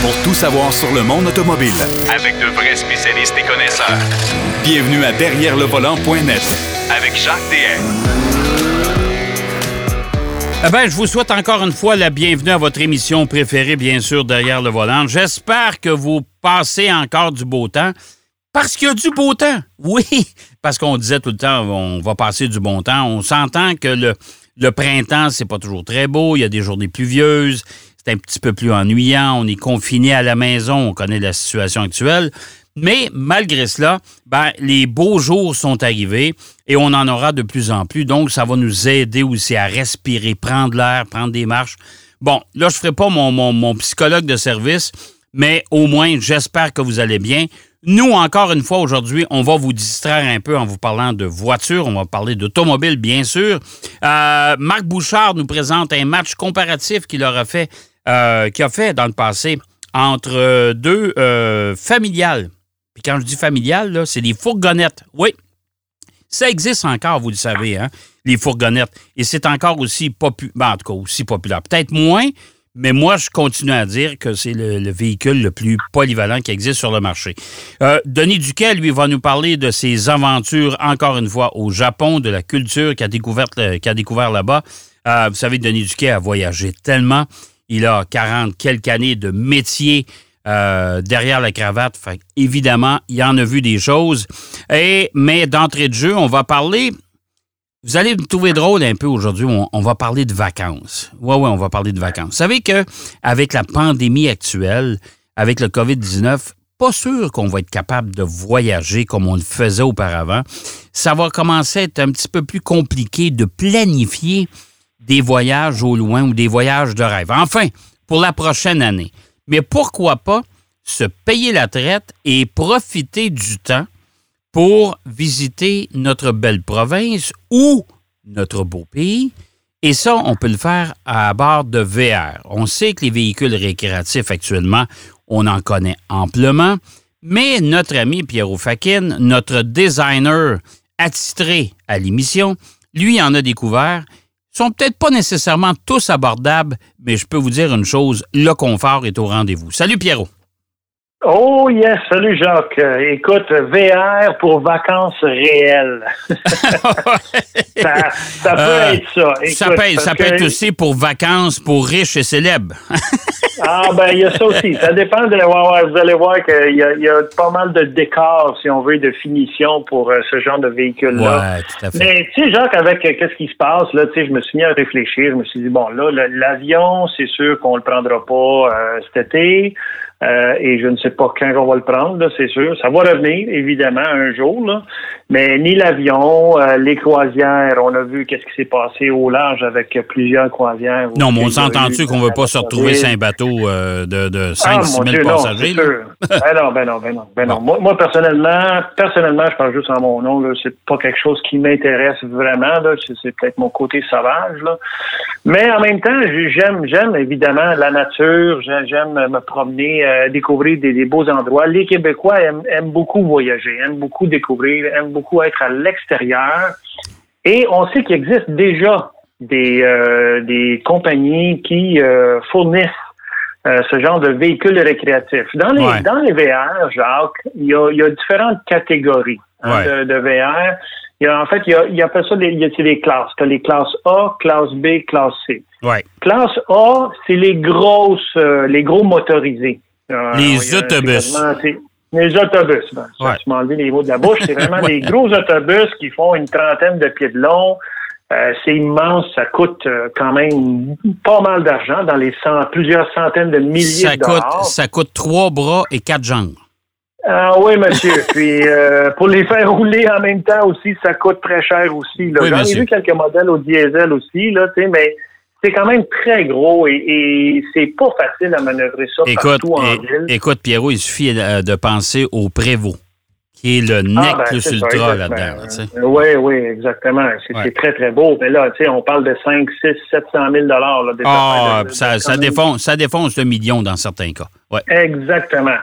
pour tout savoir sur le monde automobile. Avec de vrais spécialistes et connaisseurs. Bienvenue à Derrière le volant.net Avec Jacques DM. Eh ben, je vous souhaite encore une fois la bienvenue à votre émission préférée, bien sûr, Derrière le volant. J'espère que vous passez encore du beau temps. Parce qu'il y a du beau temps. Oui, parce qu'on disait tout le temps, on va passer du bon temps. On s'entend que le, le printemps, c'est pas toujours très beau. Il y a des journées pluvieuses un petit peu plus ennuyant. On est confiné à la maison, on connaît la situation actuelle. Mais malgré cela, ben, les beaux jours sont arrivés et on en aura de plus en plus. Donc, ça va nous aider aussi à respirer, prendre l'air, prendre des marches. Bon, là, je ne ferai pas mon, mon, psychologue de service, mais au moins, j'espère que vous allez bien. Nous, encore une fois, aujourd'hui, on va vous distraire un peu en vous parlant de voitures. On va parler d'automobile, bien sûr. Euh, Marc Bouchard nous présente un match comparatif qu'il aura fait euh, qui a fait dans le passé entre euh, deux euh, familiales. Puis quand je dis familiales, c'est des fourgonnettes. Oui, ça existe encore, vous le savez, hein, les fourgonnettes. Et c'est encore aussi populaire, ben, aussi populaire. Peut-être moins, mais moi, je continue à dire que c'est le, véhicule le plus polyvalent qui existe sur le marché. Denis Duquet, lui, va nous parler de ses aventures, encore une fois, au Japon, de la culture qu'il a, découvert là-bas. vous savez, Denis Duquet a voyagé tellement. Il a 40 quelques années de métier euh, derrière la cravate. Fait, évidemment, il en a vu des choses. Mais d'entrée de jeu, on va parler. Vous allez me trouver drôle un peu aujourd'hui. On, va parler de vacances. Oui, oui, on va parler de vacances. Vous savez qu'avec la pandémie actuelle, avec le COVID-19, pas sûr qu'on va être capable de voyager comme on le faisait auparavant. Ça va commencer à être un petit peu plus compliqué de planifier des voyages au loin ou des voyages de rêve. Enfin, pour la prochaine année. Mais pourquoi pas se payer la traite et profiter du temps pour visiter notre belle province ou notre beau pays? Et ça, on peut le faire à bord de VR. On sait que les véhicules récréatifs actuellement, on en connaît amplement, mais notre ami Pierre Fakin, notre designer attitré à l'émission, lui en a découvert sont peut-être pas nécessairement tous abordables, mais je peux vous dire une chose, le confort est au rendez-vous. Salut Pierrot. Oh yes, salut Jacques. Écoute, VR pour vacances réelles. ça, peut euh, être ça. ça peut, ça peut être aussi pour vacances pour riches et célèbres. ah ben il y a ça aussi. Ça dépend de vous allez voir qu'il y, y, a pas mal de décors, si on veut, de finition pour euh, ce genre de véhicule-là. Ouais, tout à fait. Mais tu sais, Jacques, avec euh, qu'est-ce qui se passe, là, tu sais, je me suis mis à réfléchir. Je me suis dit, bon, là, l'avion, c'est sûr qu'on le prendra pas cet été. Euh, et je ne sais pas quand on va le prendre, c'est sûr. Ça va revenir, évidemment, un jour. Là. Mais ni l'avion, euh, les croisières, on a vu qu'est-ce qui s'est passé au large avec plusieurs croisières. Non, mais on s'entend-tu qu'on ne veut pas se retrouver sur un bateau euh, de, de 5 6 000 passagers? ben non, ben non, ben non. Ben non. Moi, personnellement, personnellement, je parle juste en mon nom. C'est pas quelque chose qui m'intéresse vraiment. C'est, peut-être mon côté sauvage. Là. Mais en même temps, j'aime, j'aime évidemment la nature. J'aime, me promener, euh, découvrir des, beaux endroits. Les Québécois aiment, aiment beaucoup voyager, aiment beaucoup découvrir, aiment beaucoup être à l'extérieur. Et on sait qu'il existe déjà des, euh, des compagnies qui euh, fournissent ce genre de véhicules récréatifs. Dans les, dans les VR, Jacques, il y a, y a différentes catégories hein, de, de, VR. Il y a, en fait, il y a, il y a ça des, il y a des classes. Tu les classes A, classe B, classe C. Ouais. Classe A, c'est les grosses, les gros motorisés. Les autobus. Les autobus, ben, tu m'as enlevé les mots de la bouche. C'est vraiment des gros autobus qui font une trentaine de pieds de long. Euh, c'est immense, ça coûte euh, quand même pas mal d'argent, dans les cent, plusieurs centaines de milliers ça de dollars. Coûte, ça coûte trois bras et quatre jambes. Ah oui, monsieur. Puis euh, pour les faire rouler en même temps aussi, ça coûte très cher aussi. J'en ai vu quelques modèles au diesel aussi, là, mais c'est quand même très gros et, c'est pas facile à manœuvrer ça écoute, partout en ville. Écoute, Pierrot, il suffit de penser au Prévost, qui est le ah, nec ben, plus ultra là-dedans. oui, oui, exactement. C'est très, très beau. Mais là, on parle de 5, 6, 700 000 là, Ah, ça, ça, défonce, ça défonce le million dans certains cas. Ouais. Exactement.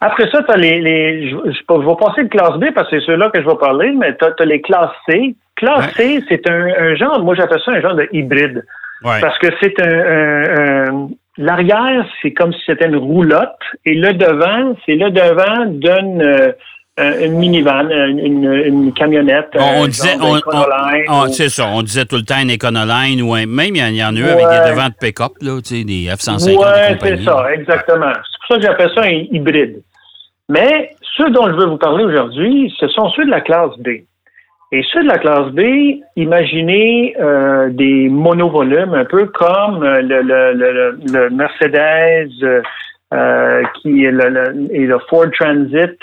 Après ça, tu as les, les je, vais passer de classe B parce que c'est ceux-là que je vais parler, mais tu as, les classes C. Classe C, c'est un, un genre, moi j'appelle ça un genre de hybride. Parce que c'est un, l'arrière, c'est comme si c'était une roulotte et le devant, c'est le devant d'une euh, une minivan, une, une camionnette. on, un disait, genre on, on- ou- c'est ça, on disait tout le temps une Econoline ou un- même il y en- il y en a eu avec des devants de pick-up, là, tu sais, des F-150 et Ouais, compagnie. c'est ça, exactement. C'est pour ça que j'appelle ça un hybride. Mais ceux dont je veux vous parler aujourd'hui, ce sont ceux de la classe B. Et ceux de la classe B, imaginez euh, des monovolumes, un peu comme euh, le, le, le, le Mercedes euh, qui est le, le- et le Ford Transit.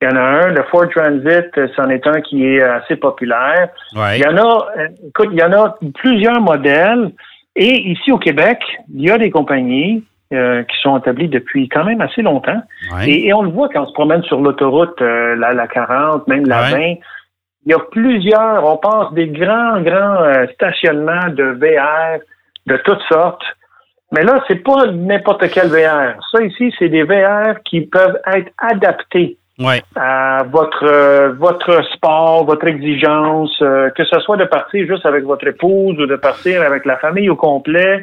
Il y en a un, le Ford Transit, c'en est un qui est assez populaire. Ouais. Il y en a, écoute, il y en a plusieurs modèles. Et ici au Québec, il y a des compagnies euh, qui sont établies depuis quand même assez longtemps. ouais. Et, et on le voit quand on se promène sur l'autoroute, euh, la, la 40, même la Ouais. 20. Il y a plusieurs, on pense des grands, grands euh, stationnements de VR de toutes sortes. Mais là, c'est pas n'importe quel VR. Ça ici, c'est des VR qui peuvent être adaptés Ouais. à votre euh, votre sport, votre exigence, euh, que ce soit de partir juste avec votre épouse ou de partir avec la famille au complet.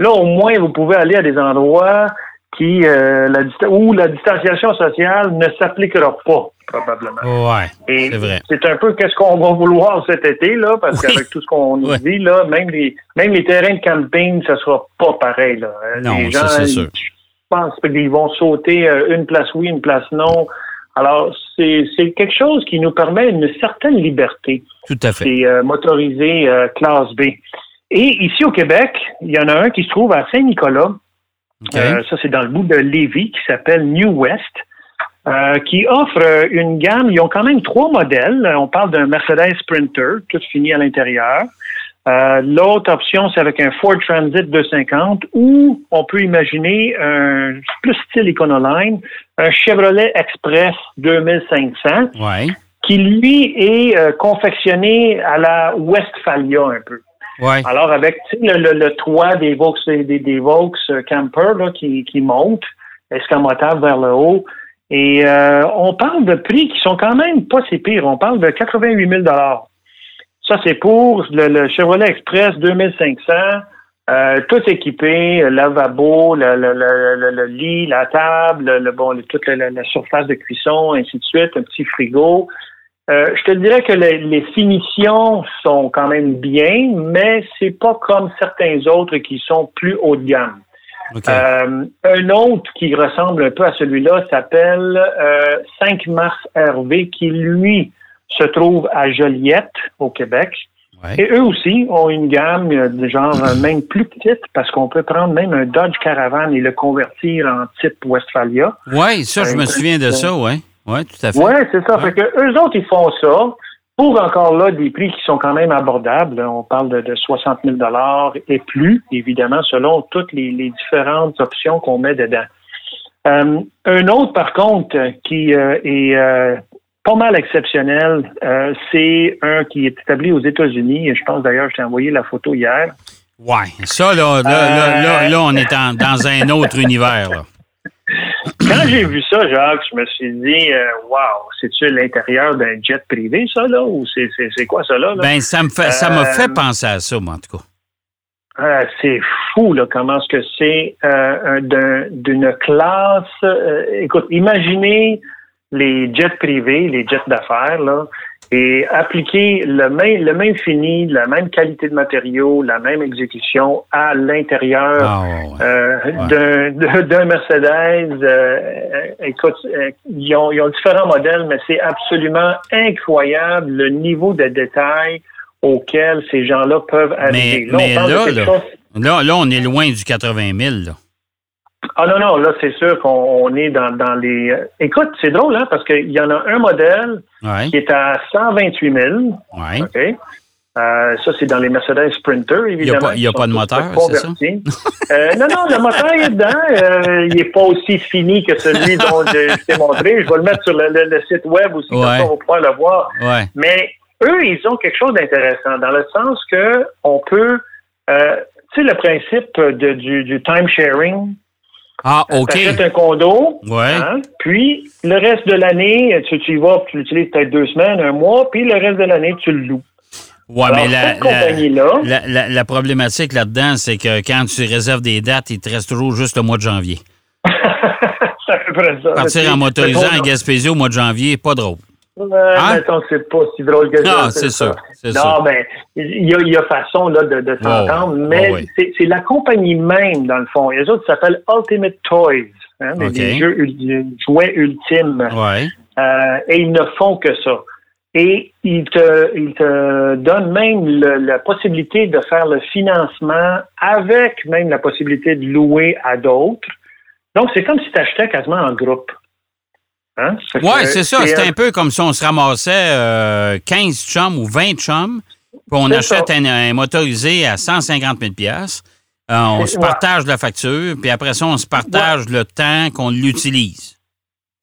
Là, au moins, vous pouvez aller à des endroits qui euh, la où la distanciation sociale ne s'appliquera pas probablement. Ouais. Et c'est vrai. c'est un peu qu'est-ce qu'on va vouloir cet été là, parce Oui. qu'avec tout ce qu'on nous Oui. dit là, même les même les terrains de camping, ça sera pas pareil là. Euh, Non, les ça, gens, c'est sûr. je pense qu'ils vont sauter euh, une place oui, une place non. Alors c'est c'est quelque chose qui nous permet une certaine liberté. Tout à fait. C'est euh, motorisé euh, classe B. Et ici au Québec, il y en a un qui se trouve à Saint-Nicolas. Euh, ça, c'est dans le bout de Lévis, qui s'appelle New West, euh, qui offre euh, une gamme. Ils ont quand même trois modèles. On parle d'un Mercedes Sprinter, tout fini à l'intérieur. Euh, L'autre option, c'est avec un Ford Transit 250 ou on peut imaginer un plus style Econoline, un Chevrolet Express 2500 ouais. qui, lui, est confectionné à la Westphalia un peu. Alors, avec le, le, le toit des Vaux, des, des Vaux euh, Camper là, qui, qui monte, escamotable vers le haut. Et euh, on parle de prix qui sont quand même pas si pires. On parle de 88 000 Ça, c'est pour le, le Chevrolet Express 2500, euh, tout équipé, lavabo, le, le, le, lit, la table, le, bon, toute la- la surface de cuisson, ainsi de suite, un petit frigo. Euh, je te dirais que les, les finitions sont quand même bien, mais c'est pas comme certains autres qui sont plus haut de gamme. OK. Euh, un autre qui ressemble un peu à celui-là s'appelle euh, 5 mars RV, qui lui se trouve à Joliette, au Québec. ouais. Et eux aussi ont une gamme euh, de genre euh, même plus petite parce qu'on peut prendre même un Dodge Caravan et le convertir en type Westphalia. Ouais, ça, je me souviens de ça, ouais. Ouais, tout à fait. Oui, c'est ça. Ouais. Fait que eux autres, ils font ça pour encore là des prix qui sont quand même abordables. On parle de, de 60 000 et plus, évidemment, selon toutes les, les différentes options qu'on met dedans. Euh, un autre, par contre, qui euh, est euh, pas mal exceptionnel, c'est un qui est établi aux États-Unis. Et je pense d'ailleurs, je t'ai envoyé la photo hier. Ouais. Ça, là, là, là, là, là, on est en- dans un autre univers, là. Quand j'ai vu ça, Jacques, je me suis dit, euh, wow, c'est-tu l'intérieur d'un jet privé, ça, là? Ou c'est, quoi, ça, là? Ben, ça me fait, ça m'a Euh, fait penser à ça, moi, en tout cas. Euh, c'est fou, là, comment est-ce que c'est euh, un- d'un- d'une classe. euh, écoute, imaginez les jets privés, les jets d'affaires, là, et appliquer le même, le même fini, la même qualité de matériaux, la même exécution à l'intérieur ouais, euh, Ouais. d'un- Mercedes. euh, euh, écoute, euh, ils, ont, ils ont différents modèles, mais c'est absolument incroyable le niveau de détail auquel ces gens-là peuvent arriver. Mais, mais on parle là, là, chose- là, là, on est loin du 80 000, là. Ah non, non, là, c'est sûr qu'on on est dans, dans les... euh, Écoute, c'est drôle, hein, parce qu'il y en a un modèle Ouais. qui est à 128 000, Ouais. OK? Euh, ça, c'est dans les Mercedes Sprinter, évidemment. il y a pas de moteur, convertis. Euh, non, non, le moteur est dedans. Euh, il n'est pas aussi fini que celui dont je, t'ai montré. Je vais le mettre sur le, le- le site web aussi, comme Ouais. ça, on va pouvoir le voir. Ouais. Mais eux, ils ont quelque chose d'intéressant, dans le sens que on peut... euh, tu sais, le principe de, du, du time sharing, Ah, OK. tu achètes un condo, Ouais. hein, puis le reste de l'année, tu, tu y vas, tu l'utilises peut-être deux semaines, un mois, puis le reste de l'année, tu le loues. Ouais, Alors, mais la, la, la- la problématique là-dedans, c'est que quand tu réserves des dates, il te reste toujours juste le mois de janvier. peu près ça. Partir en motorisant à Gaspésie au mois de janvier, pas drôle. Euh, Hein? c'est pas si drôle que ça. Ah, c'est c'est non, ben, il y a, y a façon là, de, de s'entendre, Oh, mais oh, oui. c'est, la compagnie même, dans le fond. Les autres s'appellent Ultimate Toys, hein, des- jeux, jouets ultimes. Ouais. Euh, et ils ne font que ça. Et ils te, ils te donnent même le- la possibilité de faire le financement avec même la possibilité de louer à d'autres. Donc, c'est comme si tu achetais quasiment en groupe. Hein? Ouais, c'est ça. C'est un- peu comme si on se ramassait euh, 15 chums ou 20 chums, puis on achète un, un motorisé à 150 000 Euh, on se ouais. partage la facture, puis après ça, on se partage le temps qu'on l'utilise.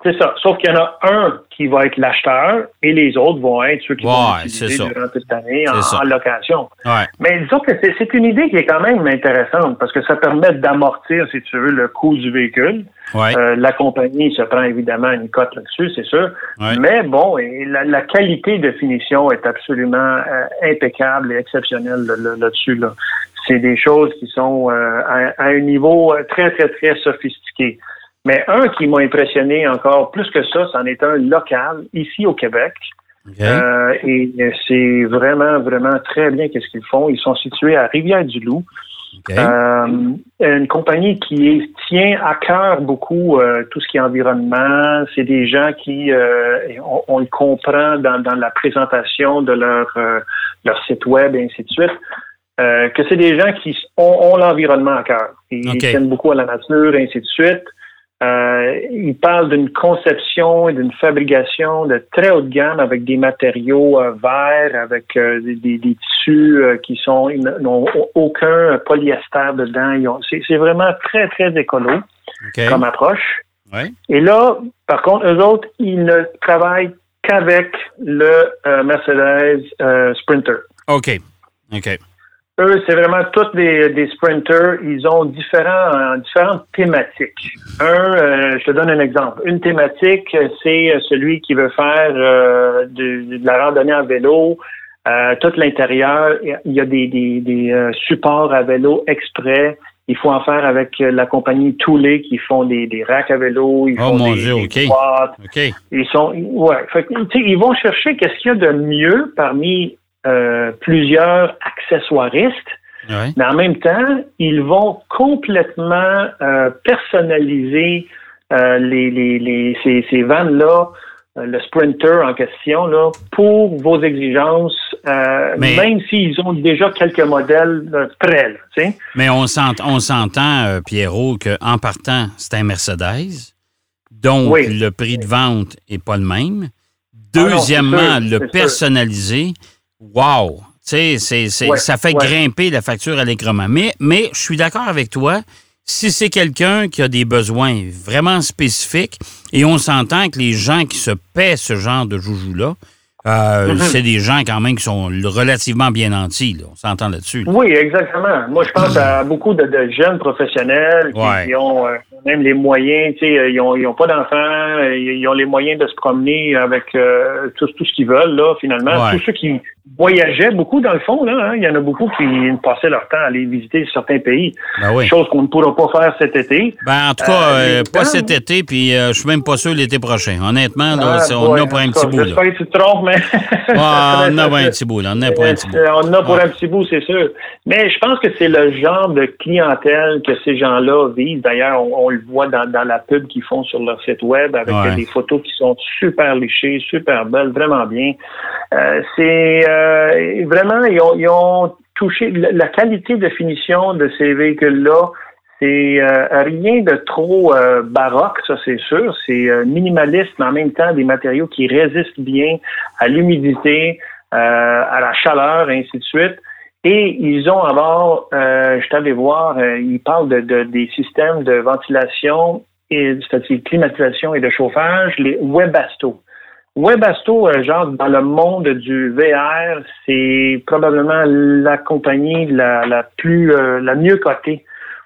C'est ça. Sauf qu'il y en a un qui va être l'acheteur et les autres vont être ceux qui vont l'utiliser durant toute l'année en, location. Ouais. Mais disons que c'est une idée qui est quand même intéressante parce que ça permet d'amortir, si tu veux, le coût du véhicule. Ouais. Euh, la compagnie se prend évidemment une cote là-dessus, c'est sûr. Mais bon, et la, la qualité de finition est absolument euh, impeccable et exceptionnelle là- là- là-dessus. Là. C'est des choses qui sont euh, à, à un niveau très, très, très sophistiqué. Mais un qui m'a impressionné encore plus que ça, c'en est un local, ici au Québec. Euh, et c'est vraiment, vraiment très bien qu'est-ce qu'ils font. Ils sont situés à Rivière-du-Loup. Euh, une compagnie qui tient à cœur beaucoup euh, tout ce qui est environnement. C'est des gens qui, on, on le comprend dans, dans la présentation de leur, leur site web et ainsi de suite, que c'est des gens qui ont, ont l'environnement à cœur. Ils tiennent beaucoup à la nature et ainsi de suite. Euh, ils parlent d'une conception et d'une fabrication de très haut de gamme avec des matériaux euh, verts, avec euh, des, des- des tissus euh, qui sont n'ont aucun polyester dedans. C'est vraiment très, très écolo comme approche. Ouais. Et là, par contre, eux autres, ils ne travaillent qu'avec le euh, Mercedes Sprinter. OK. OK. Eux, c'est vraiment tous des, des sprinters. Ils ont différents, euh, différentes thématiques. Un, euh, je te donne un exemple. Une thématique, c'est euh, celui qui veut faire euh, de, de la randonnée à vélo. Euh, tout l'intérieur, il y a des, des, des euh, supports à vélo exprès. Il faut en faire avec la compagnie Toulet qui font des, des racks à vélo. Ils Oh, font mon des, Dieu, boîtes. OK. Ils sont, ouais, fait ils vont chercher qu'est-ce qu'il y a de mieux parmi euh, plusieurs accessoiristes, mais en même temps, ils vont complètement euh, personnaliser euh, les, les, les, ces, ces vannes-là, le Sprinter en question, là, pour vos exigences, Mais- même s'ils ont déjà quelques modèles prêts. Là, tu sais. Mais on s'ent- on s'entend, Pierrot, qu'en partant, c'est un Mercedes. Donc, Oui. le prix de vente n'est pas le même. Ah non, Deuxièmement, sûr, le sûr. Wow! Tu sais, Ouais, ça fait ouais. grimper la facture allègrement. Mais, mais je suis d'accord avec toi. Si c'est quelqu'un qui a des besoins vraiment spécifiques, et on s'entend que les gens qui se paient ce genre de joujou-là, euh, Mhm. c'est des gens quand même qui sont relativement bien nantis. là. On s'entend là-dessus. là. Oui, exactement. Moi, je pense à beaucoup de, de jeunes professionnels qui, Ouais. qui ont euh, même les moyens, tu sais, euh, ils ont, ils ont pas d'enfants, euh, ils ont les moyens de se promener avec euh, tout, tout ce qu'ils veulent, là, finalement. Ouais. Tous ceux qui voyageaient beaucoup, dans le fond, là, hein, il y en a beaucoup qui passaient leur temps à aller visiter certains pays, Ben oui. chose qu'on ne pourra pas faire cet été. Ben, en tout cas, Euh, pas cet été, puis euh, je suis même pas sûr l'été prochain. Honnêtement, là, Ah, on en a pour un petit bout. Là. J'espère que tu te trompes, mais... Ah, on en a pour un petit bout, là. On en a pour un petit bout. On en a pour un petit bout, c'est sûr. Mais je pense que c'est le genre de clientèle que ces gens-là visent. D'ailleurs, on, on le voit dans, dans la pub qu'ils font sur leur site web avec Ouais. des photos qui sont super léchées, super belles, vraiment bien. Euh, c'est euh, vraiment, ils ont, ils ont touché la, qualité de finition de ces véhicules-là. C'est euh, rien de trop euh, baroque, ça c'est sûr. C'est euh, minimaliste, mais en même temps des matériaux qui résistent bien à l'humidité, à la chaleur, et ainsi de suite. Et ils ont alors, euh, je t'allais voir, euh, ils parlent de, de- des systèmes de ventilation, et c'est-à-dire climatisation et de chauffage, les Webasto. Webasto, euh, genre dans le monde du VR, c'est probablement la compagnie la, la plus la mieux cotée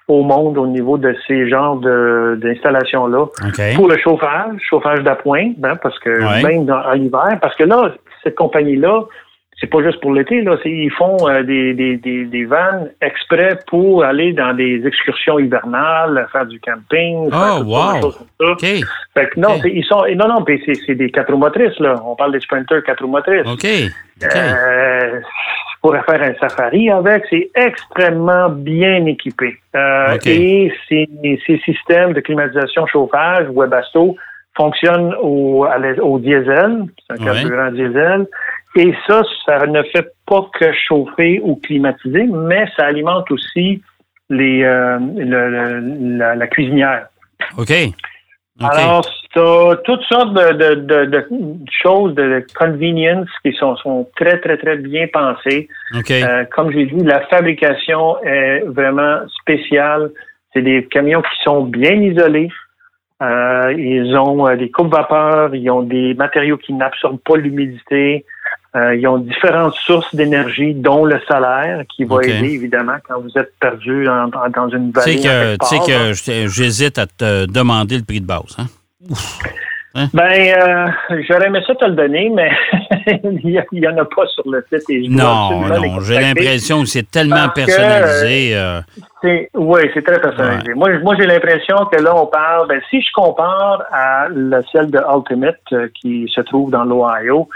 au monde au niveau de ces genres de- d'installations-là. OK. Pour le chauffage, chauffage d'appoint, hein, parce que Ouais. même dans, en hiver, parce que là, cette compagnie-là c'est pas juste pour l'été, là. Ils font euh, des, des, des, des vannes exprès pour aller dans des excursions hivernales, faire du camping. Oh, wow. Comme ça. OK. Fait que non, ils sont, non, non, c'est, c'est des quatre roues motrices, là. On parle des sprinters quatre roues motrices. OK. Euh, je pourrais faire un safari avec. C'est extrêmement bien équipé. Euh. Et ces, ces systèmes de climatisation, chauffage, Webasto, fonctionnent au, au diesel. C'est un carburant diesel. Et ça, ça ne fait pas que chauffer ou climatiser, mais ça alimente aussi les, euh, le- le- la, la cuisinière. OK. OK. Alors, t'as toutes sortes de, de, de, de choses de convenience qui sont, sont très, très, très bien pensées. OK. Euh, comme je l'ai dit, la fabrication est vraiment spéciale. C'est des camions qui sont bien isolés. Euh, ils ont euh, des coupes vapeur, ils ont des matériaux qui n'absorbent pas l'humidité. Euh, ils ont différentes sources d'énergie, dont le solaire, qui va aider évidemment quand vous êtes perdu dans, une vallée. tu sais que j'hésite à te demander le prix de base. Hein? Ben, euh, j'aurais aimé ça te le donner, mais il n'y en a pas sur le site. Et je Non, non. J'ai l'impression que c'est tellement personnalisé. euh, C'est- Oui, c'est très personnalisé. Moi, moi j'ai l'impression que là, on parle, ben, si je compare à la celle de Ultimate euh, qui se trouve dans l'Ohio,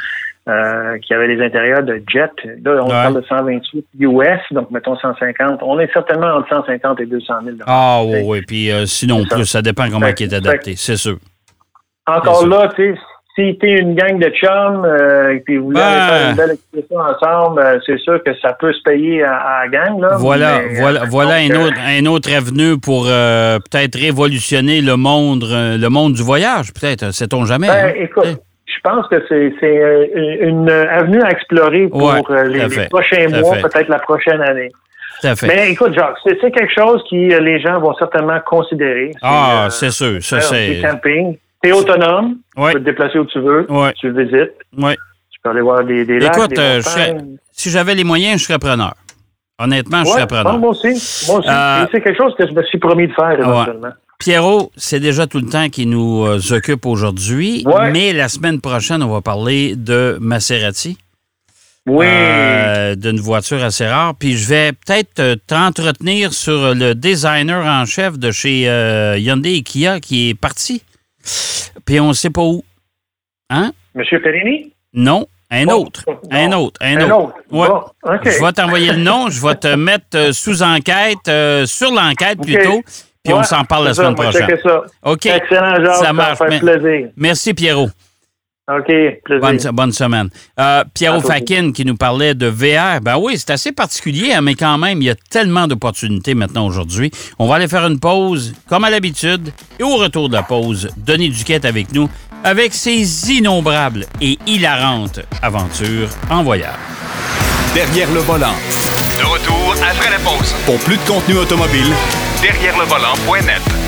euh, qui avait les intérieurs de Jet, là, on Ouais. parle de 128 US, donc mettons 150. On est certainement entre 150 et 200 000 Ah oui, oui. Puis euh, sinon ça. plus, ça dépend comment il est adapté, c'est sûr. Encore là, tu sais, si t'es une gang de chums euh, et puis vous voulez Ben. aller faire une belle expression ensemble, euh, c'est sûr que ça peut se payer à, la gang. Là, Voilà, Mais, euh, voilà, voilà un autre, un autre avenue pour peut-être révolutionner le monde, le monde du voyage, peut-être. Sait-on jamais. Ben, hein? écoute, je pense que c'est c'est, une avenue à explorer pour Ouais, les, prochains mois, peut-être la prochaine année. Tout à fait. Mais écoute, Jacques, c'est quelque chose qui euh, les gens vont certainement considérer. ah, c'est sûr. Ça, c'est. camping. T'es autonome, Ouais. tu peux te déplacer où tu veux, Ouais. tu visites, Ouais. tu peux aller voir des, des lacs, Écoute, des euh, serais- si j'avais les moyens, je serais preneur. Honnêtement, je serais preneur. non, moi aussi. Moi aussi. Euh, c'est quelque chose que je me suis promis de faire éventuellement. Pierrot, c'est déjà tout le temps qui nous euh, occupe aujourd'hui, Ouais. mais la semaine prochaine, on va parler de Maserati. Oui. euh, d'une voiture assez rare. Puis je vais peut-être t'entretenir sur le designer en chef de chez euh, Hyundai et Kia qui est parti. Puis on ne sait pas où. Hein? Monsieur Perini? Non, un autre. Un autre. Un, Un autre. autre. Ouais. Je vais t'envoyer le nom, je vais te mettre euh, sous enquête, euh, sur l'enquête plutôt, puis on s'en parle la ça, semaine prochaine. ça. OK. Excellent, Jacques. Ça Ça marche, mais- faire plaisir. Merci, Pierrot. OK, plaisir. Bonne, bonne semaine. Euh, Pierrot Fakin qui nous parlait de VR. Ben oui, c'est assez particulier, hein, mais quand même, il y a tellement d'opportunités maintenant aujourd'hui. On va aller faire une pause, comme à l'habitude. Et au retour de la pause, Denis Duquette avec nous, avec ses innombrables et hilarantes aventures en voyage. Derrière le volant. De retour après la pause. Pour plus de contenu automobile, Derrière le volant.net.